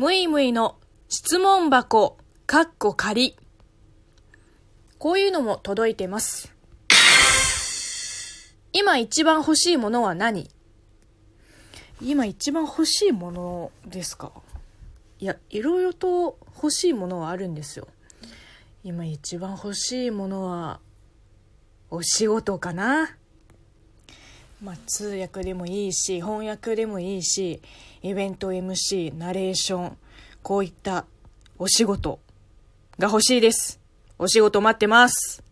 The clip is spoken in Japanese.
むいむいの質問箱、かっこ仮。こういうのも届いてます。今一番欲しいものは何？今一番欲しいものですか？いや、いろいろと欲しいものはあるんですよ。今一番欲しいものは、お仕事かな？まあ、通訳でもいいし、翻訳でもいいし、イベント MC、ナレーション、こういったお仕事が欲しいです。お仕事待ってます。